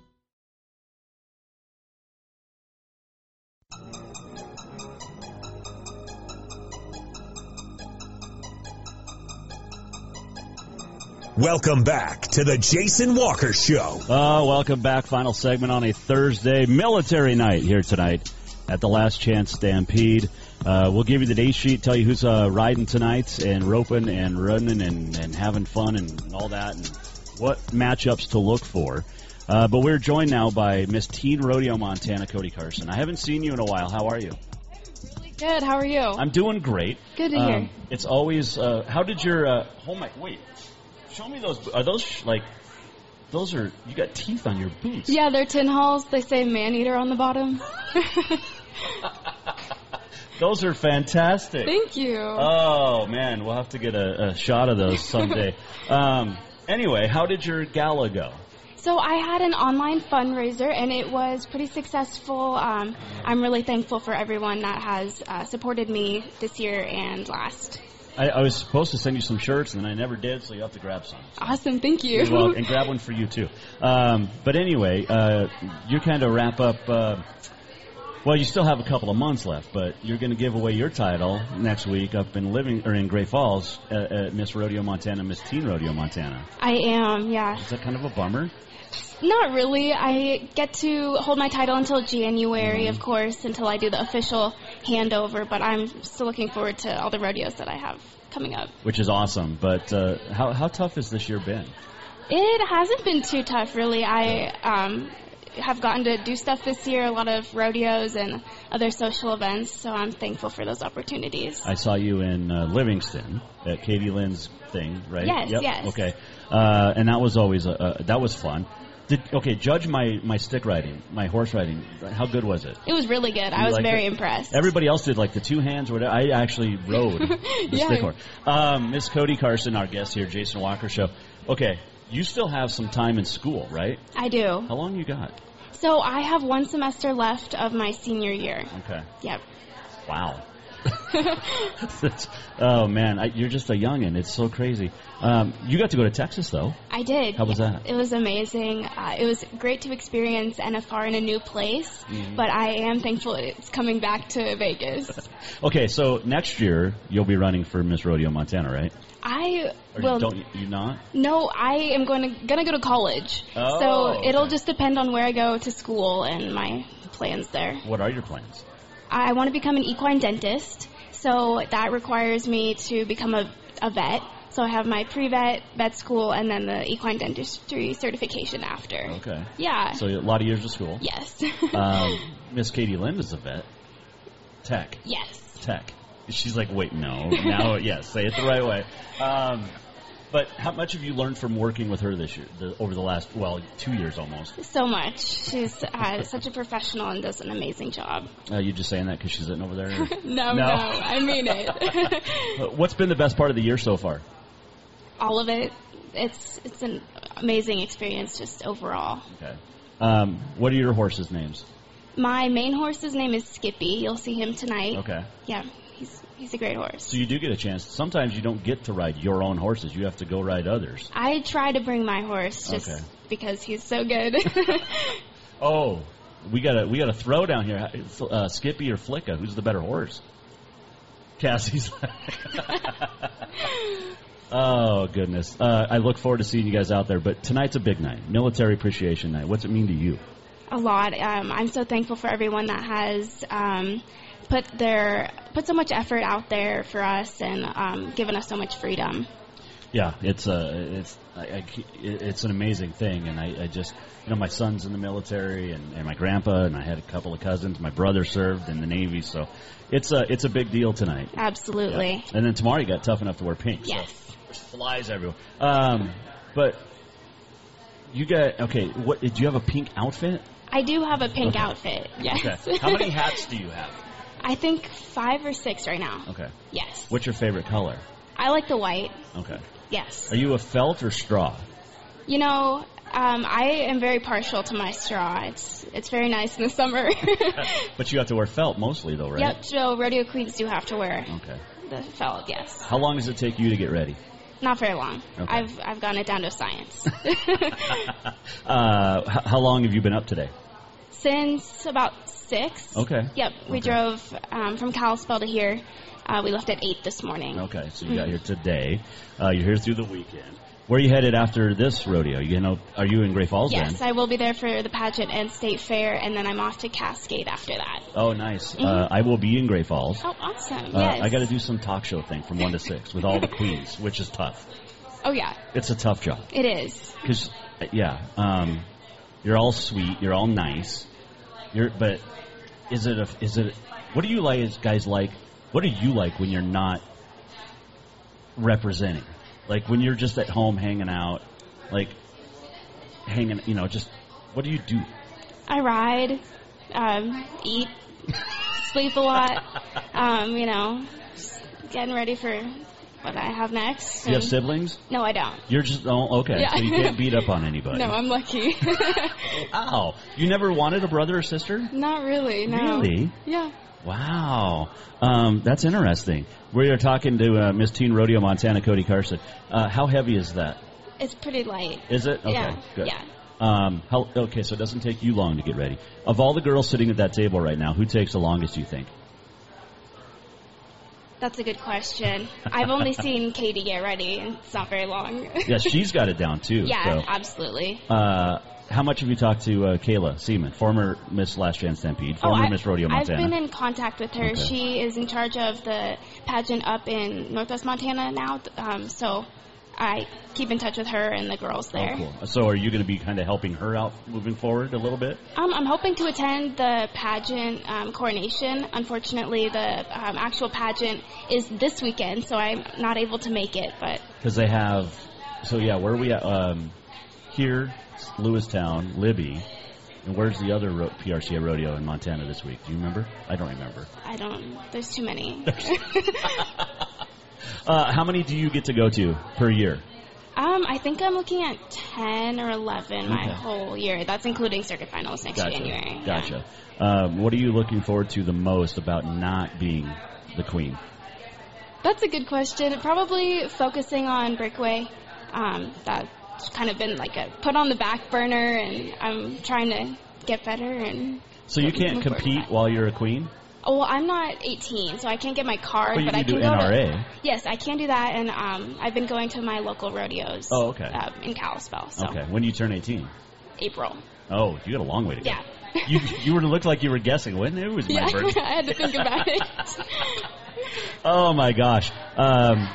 Welcome back to the Jason Walker Show. Uh, welcome back. Final segment on a Thursday military night here tonight at the Last Chance Stampede. Uh, we'll give you the day sheet, tell you who's uh, riding tonight and roping and running and, and having fun and all that and what matchups to look for. Uh, but we're joined now by Miss Teen Rodeo Montana, Cody Carson. I haven't seen you in a while. How are you? Good. How are you? I'm doing great. Good to hear. Um, it's always. Uh, how did your? Uh, oh my! Wait. Show me those. Are those sh- like? Those are. You got teeth on your boots. Yeah, they're Tin Hauls. They say man eater on the bottom. Those are fantastic. Thank you. Oh man, we'll have to get a, a shot of those someday. um, anyway, how did your gala go? So I had an online fundraiser and it was pretty successful. Um, I'm really thankful for everyone that has uh, supported me this year and last. I, I was supposed to send you some shirts, and I never did, so you have to grab some. Awesome, thank you. And grab one for you too. Um, but anyway, uh, you kind of wrap up. Uh, well, you still have a couple of months left, but you're going to give away your title next week up in living or in Great Falls at, at Miss Rodeo Montana, Miss Teen Rodeo Montana. I am, yeah. Is that kind of a bummer? Not really. I get to hold my title until January, of course, until I do the official handover. But I'm still looking forward to all the rodeos that I have coming up. Which is awesome. But uh, how how tough has this year been? It hasn't been too tough, really. I um, have gotten to do stuff this year, a lot of rodeos and other social events, so I'm thankful for those opportunities. I saw you in uh, Livingston at Katie Lynn's thing, right? Yes, Yep. yes. Okay, uh, and that was always a, uh, that was fun. Did okay? Judge my my stick riding, my horse riding. How good was it? It was really good. I was very it? impressed. Everybody else did like the two hands or whatever. I actually rode the Yeah. stick horse. Um, Miss Cody Carson, our guest here, Jason Walker Show. Okay, you still have some time in school, right? I do. How long you got? So I have one semester left of my senior year. Okay. Yep. Wow. Oh man, I, you're just a youngin. It's so crazy. Um, you got to go to Texas though. I did. How was that? It was amazing. Uh, it was great to experience NFR in a new place, Mhm. but I am thankful it's coming back to Vegas. Okay, so next year you'll be running for Miss Rodeo Montana, right? I Or will. don't you not? No, I am going to gonna go to college. Oh, so it'll just depend on where I go to school and my plans there. What are your plans? I want to become an equine dentist, so that requires me to become a, a vet. So I have my pre-vet, vet school, and then the equine dentistry certification after. Okay. Yeah. So a lot of years of school. Yes. um, Miss Katie Lynn is a vet. Tech. yes. Tech. She's like, wait, no. Now, yes, say it the right way. Um, but how much have you learned from working with her this year, the, over the last, well, two years almost? So much. She's uh, such a professional and does an amazing job. Uh, you just saying that because she's sitting over there? or- No, no, I mean it. What's been the best part of the year so far? All of it. It's it's an amazing experience just overall. Okay. Um, what are your horses' names? My main horse's name is Skippy. You'll see him tonight. Okay. Yeah. he's he's a great horse. So you do get a chance. Sometimes you don't get to ride your own horses. You have to go ride others. I try to bring my horse just Okay. because he's so good. Oh, we got a we got a throw down here. Uh, Skippy or Flicka? Who's the better horse? Cassie's. oh goodness. Uh, I look forward to seeing you guys out there. But tonight's a big night, Military Appreciation Night. What's it mean to you? a lot. Um, I'm so thankful for everyone that has um, put their put so much effort out there for us and um, given us so much freedom. Yeah, it's a it's I, I, it's an amazing thing, and I, I just you know my son's in the military, and, and my grandpa, and I had a couple of cousins. My brother served in the Navy, so it's a it's a big deal tonight. Absolutely. And then tomorrow you got tough enough to wear pink. so Yes. there's flies everywhere. Um, but you got okay. What did you have a pink outfit? I do have a pink Okay. outfit. Yes. Okay. How many hats do you have? I think five or six right now. Okay. Yes. What's your favorite color? I like the white. Okay. Yes. Are you a felt or straw? You know, um, I am very partial to my straw. It's it's very nice in the summer. But you have to wear felt mostly, though, right? Yep. So rodeo queens do have to wear Okay. the felt. Yes. How long does it take you to get ready? Not very long. Okay. I've I've gotten it down to science. Uh, how long have you been up today? Since about six. Okay. Yep. We Okay. drove um, from Kalispell to here. Uh, we left at eight this morning. Okay, so you got here today. Uh, you're here through the weekend. Where are you headed after this rodeo? You know, are you in Great Falls Yes, then? I will be there for the pageant and state fair, and then I'm off to Cascade after that. Oh, nice. Mhm. Uh, I will be in Great Falls. Oh, awesome! Uh, yes. I got to do some talk show thing from one to six with all the queens, which is tough. Oh yeah, It's a tough job it is. because, yeah, um, you're all sweet, you're all nice, you're. But is it a? Is it? What do you like, guys? Like, what do you like when you're not representing? Like when you're just at home hanging out, like hanging, you know, just what do you do? I ride, um, eat, sleep a lot. Um, you know, just getting ready for what I have next. Do you have siblings? No, I don't. You're just oh, okay. Yeah. So you can't beat up on anybody. No, I'm lucky. Wow. You never wanted a brother or sister? Not really. No. Really? Yeah. Wow. Um, that's interesting. We are talking to uh, Miss Teen Rodeo Montana, Cody Carson. Uh, how heavy is that? It's pretty light. Is it? Okay, Yeah. good. Yeah. Um, how, okay, so it doesn't take you long to get ready. Of all the girls sitting at that table right now, who takes the longest, do you think? That's a good question. I've only seen Katie get ready, and it's not very long. Yeah, she's got it down too. yeah, so. absolutely. Uh, how much have you talked to uh, Kayla Seaman, former Miss Last Chance Stampede, former Oh, I- Miss Rodeo Montana? I've been in contact with her. Okay. She is in charge of the pageant up in Northwest Montana now. Um, so I keep in touch with her and the girls there. Oh, cool. So are you going to be kind of helping her out moving forward a little bit? Um, I'm hoping to attend the pageant um, coronation. Unfortunately, the um, actual pageant is this weekend, so I'm not able to make it. But Because they have, so yeah, where are we at? Um, here, Lewistown, Libby, and where's the other ro- PRCA rodeo in Montana this week? Do you remember? I don't remember. I don't. There's too many. Uh, how many do you get to go to per year? um, I think I'm looking at ten or eleven my Okay. whole year. That's including circuit finals next Gotcha. January. Gotcha. Um, what are you looking forward to the most about not being the queen? That's a good question. Probably focusing on breakaway. Um, that's kind of been like a put on the back burner, and I'm trying to get better. And So you can't compete while you're a queen? Oh, well, I'm not 18, so I can't get my card. But you I can do go NRA. To, yes, I can do that, and um, I've been going to my local rodeos. Oh, okay. Uh, in Kalispell. So Okay. When do you turn 18? April. Oh, you got a long way to go. Yeah. you you were to look like you were guessing when it was my Yeah, birthday. I had to think about it. Oh my gosh. Um,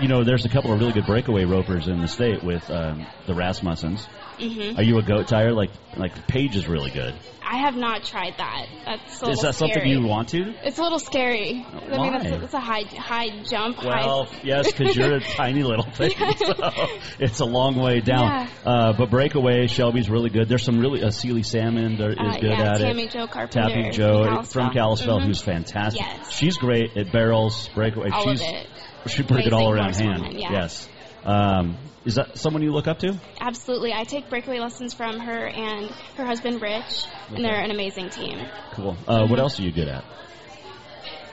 you know, there's a couple of really good breakaway ropers in the state with um, the Rasmussens. Mhm. Are you a goat tire? Like like Paige is really good. I have not tried that. That's a Is that something you want to? It's a little scary. I mean, that's a, that's a high high jump. Well, high, yes, because you're a tiny little thing, so it's a long way down. Yeah. Uh, but breakaway, Shelby's really good. There's some really uh, Sealy Salmon is Uh, good yeah, at Tammy it. Jo Carpenter Tapping Joe from from Kalispell. Mhm. who's fantastic. Yes. She's great at barrels, breakaway. All of She's it. She's pretty good all around hand. yeah. Yes. Um, is that someone you look up to? Absolutely. I take breakaway lessons from her and her husband Rich, Okay. and they're an amazing team. Cool. Uh, What else are you good at?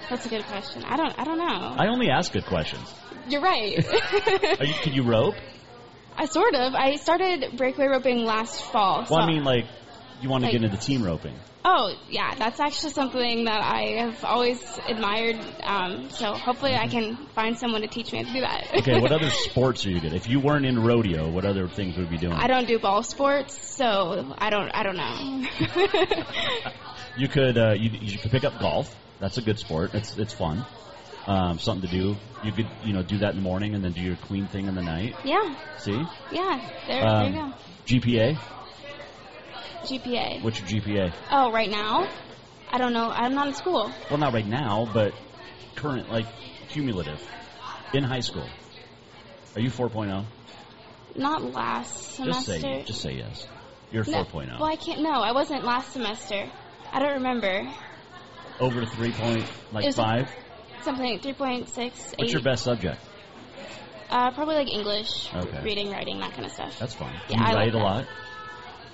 That's a good question. I don't. I don't know. I only ask good questions. You're right. Are you, can you rope? I sort of. I started breakaway roping last fall. Well, I mean, like, you want to Like- get into team roping. Oh yeah, that's actually something that I have always admired. Um, so hopefully I can find someone to teach me how to do that. Okay, what other sports are you good? At? If you weren't in rodeo, what other things would you be doing? I don't do ball sports, so I don't. I don't know. You could uh, you, you could pick up golf. That's a good sport. It's it's fun. Um, something to do. You could you know do that in the morning and then do your queen thing in the night. yeah, See? yeah. There, Um, there you go. GPA. GPA. What's your GPA? Oh, right now, I don't know. I'm not in school. Well, not right now, but current, like cumulative, in high school. Are you 4.0? Not last semester. Just say just say yes. You're No, 4.0. Well, I can't. No, I wasn't last semester. I don't remember. Over 3 point like five. Something three point six. What's your best subject? Uh, probably like English, Okay. reading, writing, that kind of stuff. That's fun. Do Yeah, you I like write a that. lot?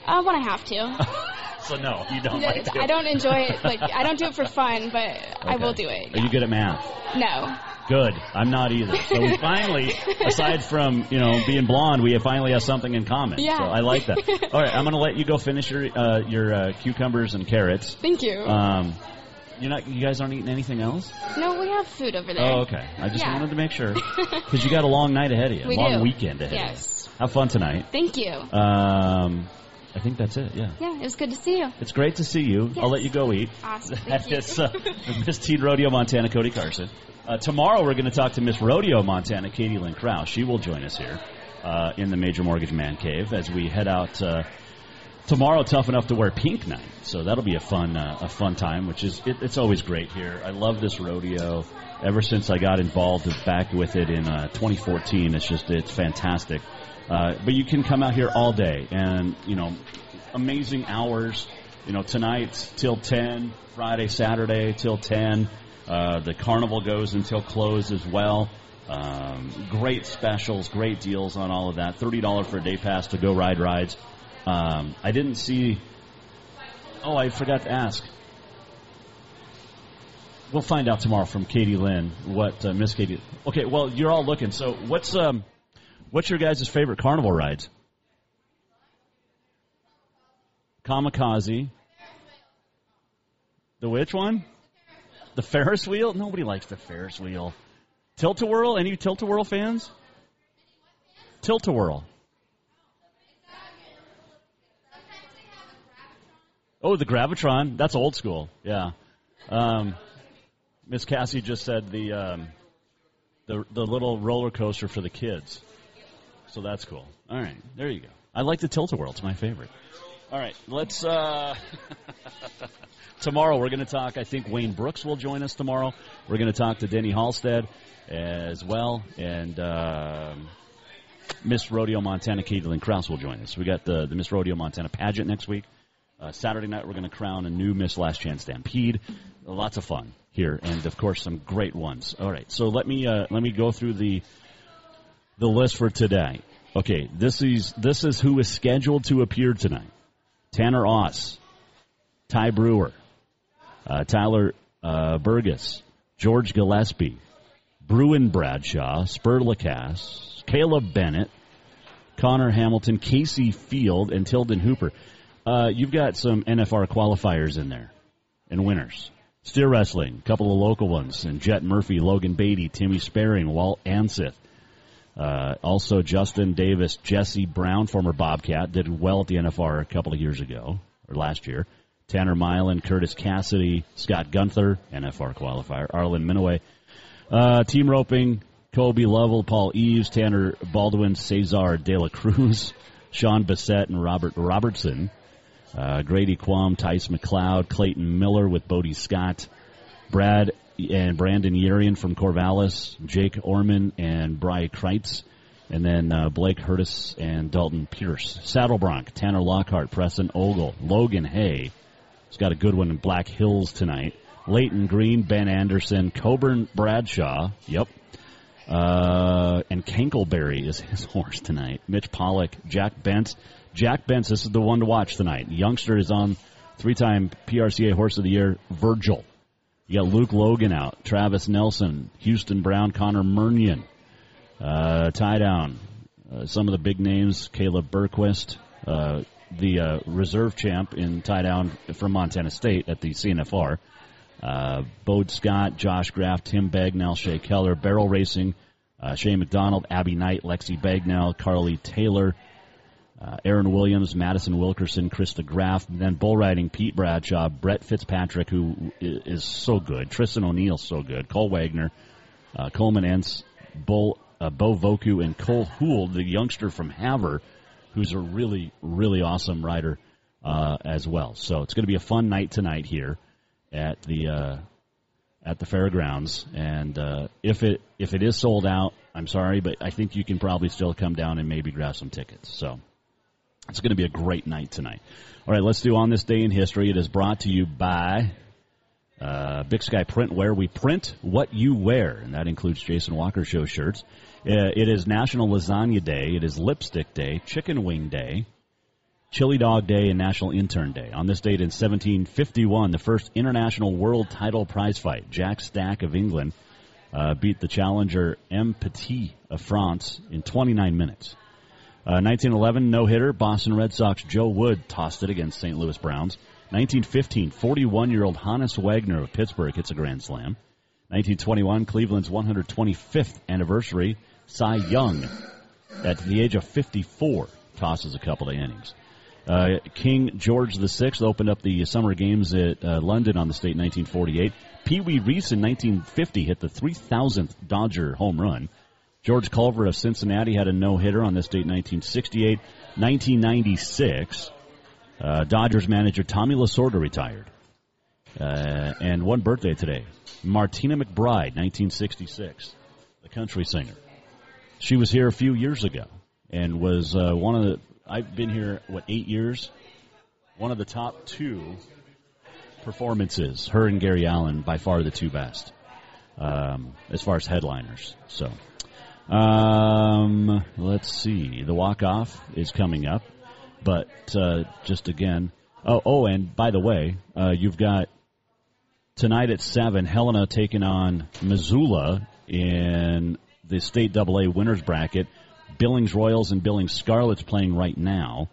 Uh, when I have to. So no, you don't like to. I don't enjoy it. Like I don't do it for fun, but I will do it. Are you good at math? No. Good. I'm not either. So we finally, aside from you know being blonde, we finally have something in common. Yeah. So I like that. All right, I'm going to let you go finish your uh, your uh, cucumbers and carrots. Thank you. Um, you're not. You guys aren't eating anything else? no, we have food over there. Oh, okay. I just Yeah. wanted to make sure because you got a long night ahead of you, We long do. weekend ahead. Yes. Of you. Have fun tonight. Thank you. Um, I think that's it. Yeah. Yeah, it was good to see you. It's great to see you. Yes. I'll let you go eat. Awesome. Thank uh, Miss Teen Rodeo Montana, Cody Carson. Uh, tomorrow we're going to talk to Miss Rodeo Montana, Katie Lynn Cross. She will join us here uh, in the Major Mortgage Man Cave as we head out uh, tomorrow. Tough enough to wear pink night, so that'll be a fun uh, a fun time. Which is it, it's always great here. I love this rodeo. Ever since I got involved back with it in uh, 2014, it's just it's fantastic. Uh, but you can come out here all day, and you know, amazing hours. You know, tonight till 10, Friday, Saturday till 10. Uh, the carnival goes until close as well. Um, great specials, great deals on all of that. Thirty dollars for a day pass to go ride rides. Um, I didn't see. Oh, I forgot to ask. We'll find out tomorrow from Katie Lynn what uh, Miss Katie. Okay, well you're all looking. So what's um, what's your guys' favorite carnival rides? Kamikaze. The which one? The Ferris wheel? Nobody likes the Ferris wheel. Tilt-a-whirl? Any Tilt-a-whirl fans? Tilt-a-whirl. Oh, the Gravitron. That's old school. Yeah. Um, Miss Cassie just said the um, the the little roller coaster for the kids. So that's cool. All right, there you go. I like the Tilt-a-whirl. It's my favorite. All right, let's. Uh, tomorrow we're going to talk. I think Wayne Brooks will join us tomorrow. We're going to talk to Denny Halstead as well, and um, Miss Rodeo Montana Katie Lynn Cross will join us. We got the the Miss Rodeo Montana pageant next week. Uh, Saturday night we're going to crown a new Miss Last Chance Stampede. Lots of fun here, and of course some great ones. All right, so let me uh, let me go through the the list for today. Okay, this is this is who is scheduled to appear tonight. Tanner Oss, Ty Breuer, uh, Tyler uh, Burgess, George Gillespie, Bruin Bradshaw, Spur Lacasse, Caleb Bennett, Connor Hamilton, Casey Field, and Tilden Hooper. Uh, you've got some NFR qualifiers in there and winners. Steer wrestling, a couple of local ones, and Jet Murphy, Logan Beatty, Timmy Sparing, Walt Ansith. Uh, also, Justin Davis, Jesse Brown, former Bobcat, did well at the NFR a couple of years ago, or last year. Tanner Milan, Curtis Cassidy, Scott Guenthner, NFR qualifier, Arlen Minoway. Uh, team roping, Kobe Lovell, Paul Eaves, Tanner Baldwin, Cesar De La Cruz, Sean Bissett, and Robert Robertson. Uh, Grady Quam, Tice McLeod, Clayton Miller with Bodie Scott, Brad and Brandon Yerian from Corvallis, Jake Orman and Bry Kreitz, and then uh, Blake Hurtis and Dalton Pierce. Saddle Bronc, Tanner Lockhart, Preston Ogle, Logan Hay. He's got a good one in Black Hills tonight. Layton Green, Ben Anderson, Coburn Bradshaw. Yep. Uh, and Kankleberry is his horse tonight. Mitch Pollock, Jack Bentz. Jack Bentz, this is the one to watch tonight. Youngster is on three-time PRCA Horse of the Year, Virgil. You got Luke Logan out, Travis Nelson, Houston Brown, Connor Murnion, uh, tie down. Uh, some of the big names: Caleb Burquist, uh, the uh, reserve champ in tie down from Montana State at the CNFR. Uh, Bode Scott, Josh Graff, Tim Bagnell, Shea Keller, Barrel Racing, uh, Shane McDonald, Abby Knight, Lexi Bagnell, Carly Taylor, uh, Aaron Williams, Madison Wilkerson, Krista Graff, then bull riding Pete Bradshaw, Brett Fitzpatrick, who is so good, Tristan O'Neill, so good, Cole Wagner, uh, Coleman Entz, Bull, uh, Bo Voku, and Cole Houle, the youngster from Havre, who's a really, really awesome rider uh, as well. So it's going to be a fun night tonight here at the uh, at the fairgrounds. And uh, if it if it is sold out, I'm sorry, but I think you can probably still come down and maybe grab some tickets. So it's going to be a great night tonight. All right, let's do on this day in history. It is brought to you by uh, Big Sky Printwear. We print what you wear, and that includes Jason Walker Show shirts. Uh, it is National Lasagna Day. It is Lipstick Day, Chicken Wing Day, Chili Dog Day, and National Intern Day. On this date in 1751, the first international world title prize fight, Jack Stack of England uh, beat the challenger M. Petit of France in 29 minutes. 1911 uh, no hitter. Boston Red Sox Joe Wood tossed it against St. Louis Browns. 1915 41 year old Honus Wagner of Pittsburgh hits a grand slam. 1921 Cleveland's 125th anniversary. Cy Young at the age of 54 tosses a couple of innings. Uh, King George VI opened up the summer games at uh, London on the state in 1948. Pee Wee Reese in 1950 hit the 3,000th Dodger home run. George Culver of Cincinnati had a no hitter on this date, 1968. 1996, uh, Dodgers manager Tommy Lasorda retired. Uh, and one birthday today. Martina McBride, 1966, the country singer. She was here a few years ago and was uh, one of the. I've been here, what, eight years? One of the top two performances. Her and Gary Allan, by far the two best um, as far as headliners. So. Um, let's see. The walk off is coming up, but uh, just again. Oh, oh, and by the way, uh, you've got tonight at seven. Helena taking on Missoula in the state AA winners bracket. Billings Royals and Billings Scarlets playing right now.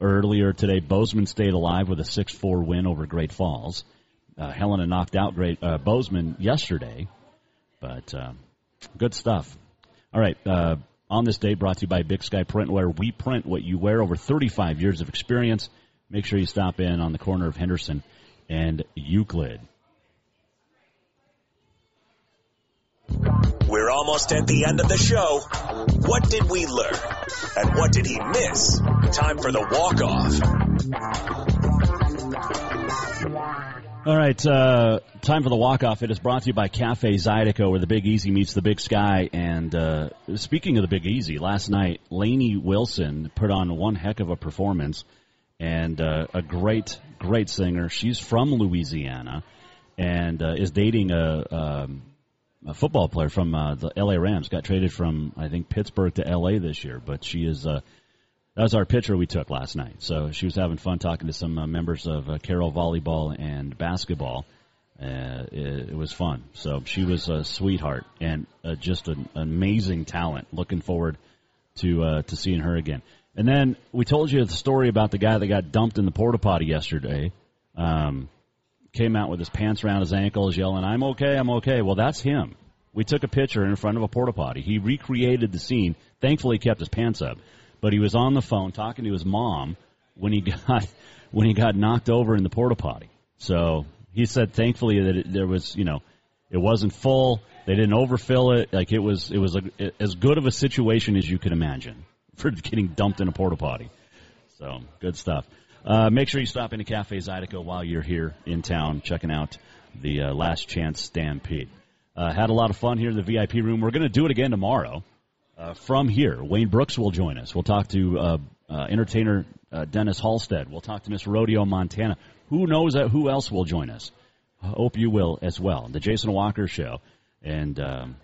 Earlier today, Bozeman stayed alive with a 6-4 win over Great Falls. Uh, Helena knocked out Great uh, Bozeman yesterday, but uh, good stuff. All right. Uh, on this day, brought to you by Big Sky Printwear. We print what you wear. Over 35 years of experience. Make sure you stop in on the corner of Henderson and Euclid. We're almost at the end of the show. What did we learn? And what did he miss? Time for the walk off. All right, uh, time for the walk off. It is brought to you by Cafe Zydeco, where the Big Easy meets the Big Sky. And uh, speaking of the Big Easy, last night Lainey Wilson put on one heck of a performance, and uh, a great, great singer. She's from Louisiana, and uh, is dating a, um, a football player from uh, the L.A. Rams. Got traded from I think Pittsburgh to L.A. this year, but she is uh, that was our picture we took last night. So she was having fun talking to some uh, members of uh, volleyball and basketball. Uh, it, it was fun. So she was a sweetheart and uh, just an amazing talent. Looking forward to uh, to seeing her again. And then we told you the story about the guy that got dumped in the porta potty yesterday. Um, came out with his pants around his ankles, yelling, "I'm okay, I'm okay." Well, that's him. We took a picture in front of a porta potty. He recreated the scene. Thankfully, he kept his pants up but he was on the phone talking to his mom when he got when he got knocked over in the porta potty. So he said, thankfully that it, there was, you know, it wasn't full. They didn't overfill it. Like it was, it was a, as good of a situation as you could imagine for getting dumped in a porta potty. So good stuff. Uh, make sure you stop into Cafe Zydeco while you're here in town, checking out the uh, Last Chance Stampede. Uh, had a lot of fun here in the VIP room. We're going to do it again tomorrow uh, from here. Wayne Brooks will join us. We'll talk to uh, uh, entertainer Dennis Halstead. We'll talk to Miss Rodeo Montana. Who knows who else will join us? I hope you will as well. The Jason Walker Show. And um,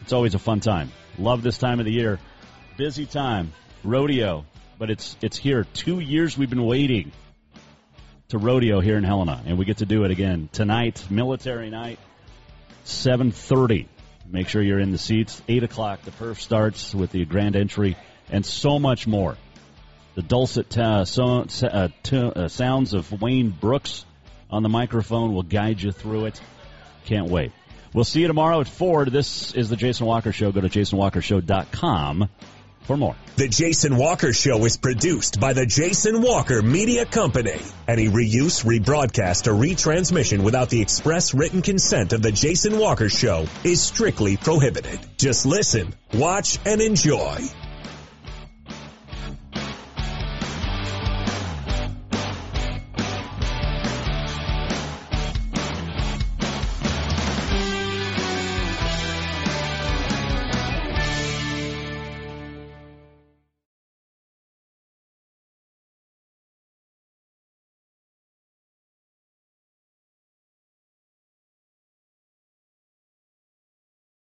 it's always a fun time. Love this time of the year. Busy time. Rodeo. But it's it's here. Two years we've been waiting to rodeo here in Helena, and we get to do it again tonight, military night, 7:30. Make sure you're in the seats. Eight o'clock, the perf starts with the grand entry, and so much more. The dulcet uh, so, uh, t- uh, sounds of Wayne Brooks on the microphone will guide you through it. Can't wait. We'll see you tomorrow at 4. This is the Jason Walker Show. Go to jasonwalkershow.com for more. The Jason Walker Show is produced by the Jason Walker Media Company. Any reuse, rebroadcast, or retransmission without the express written consent of the Jason Walker Show is strictly prohibited. Just listen, watch, and enjoy.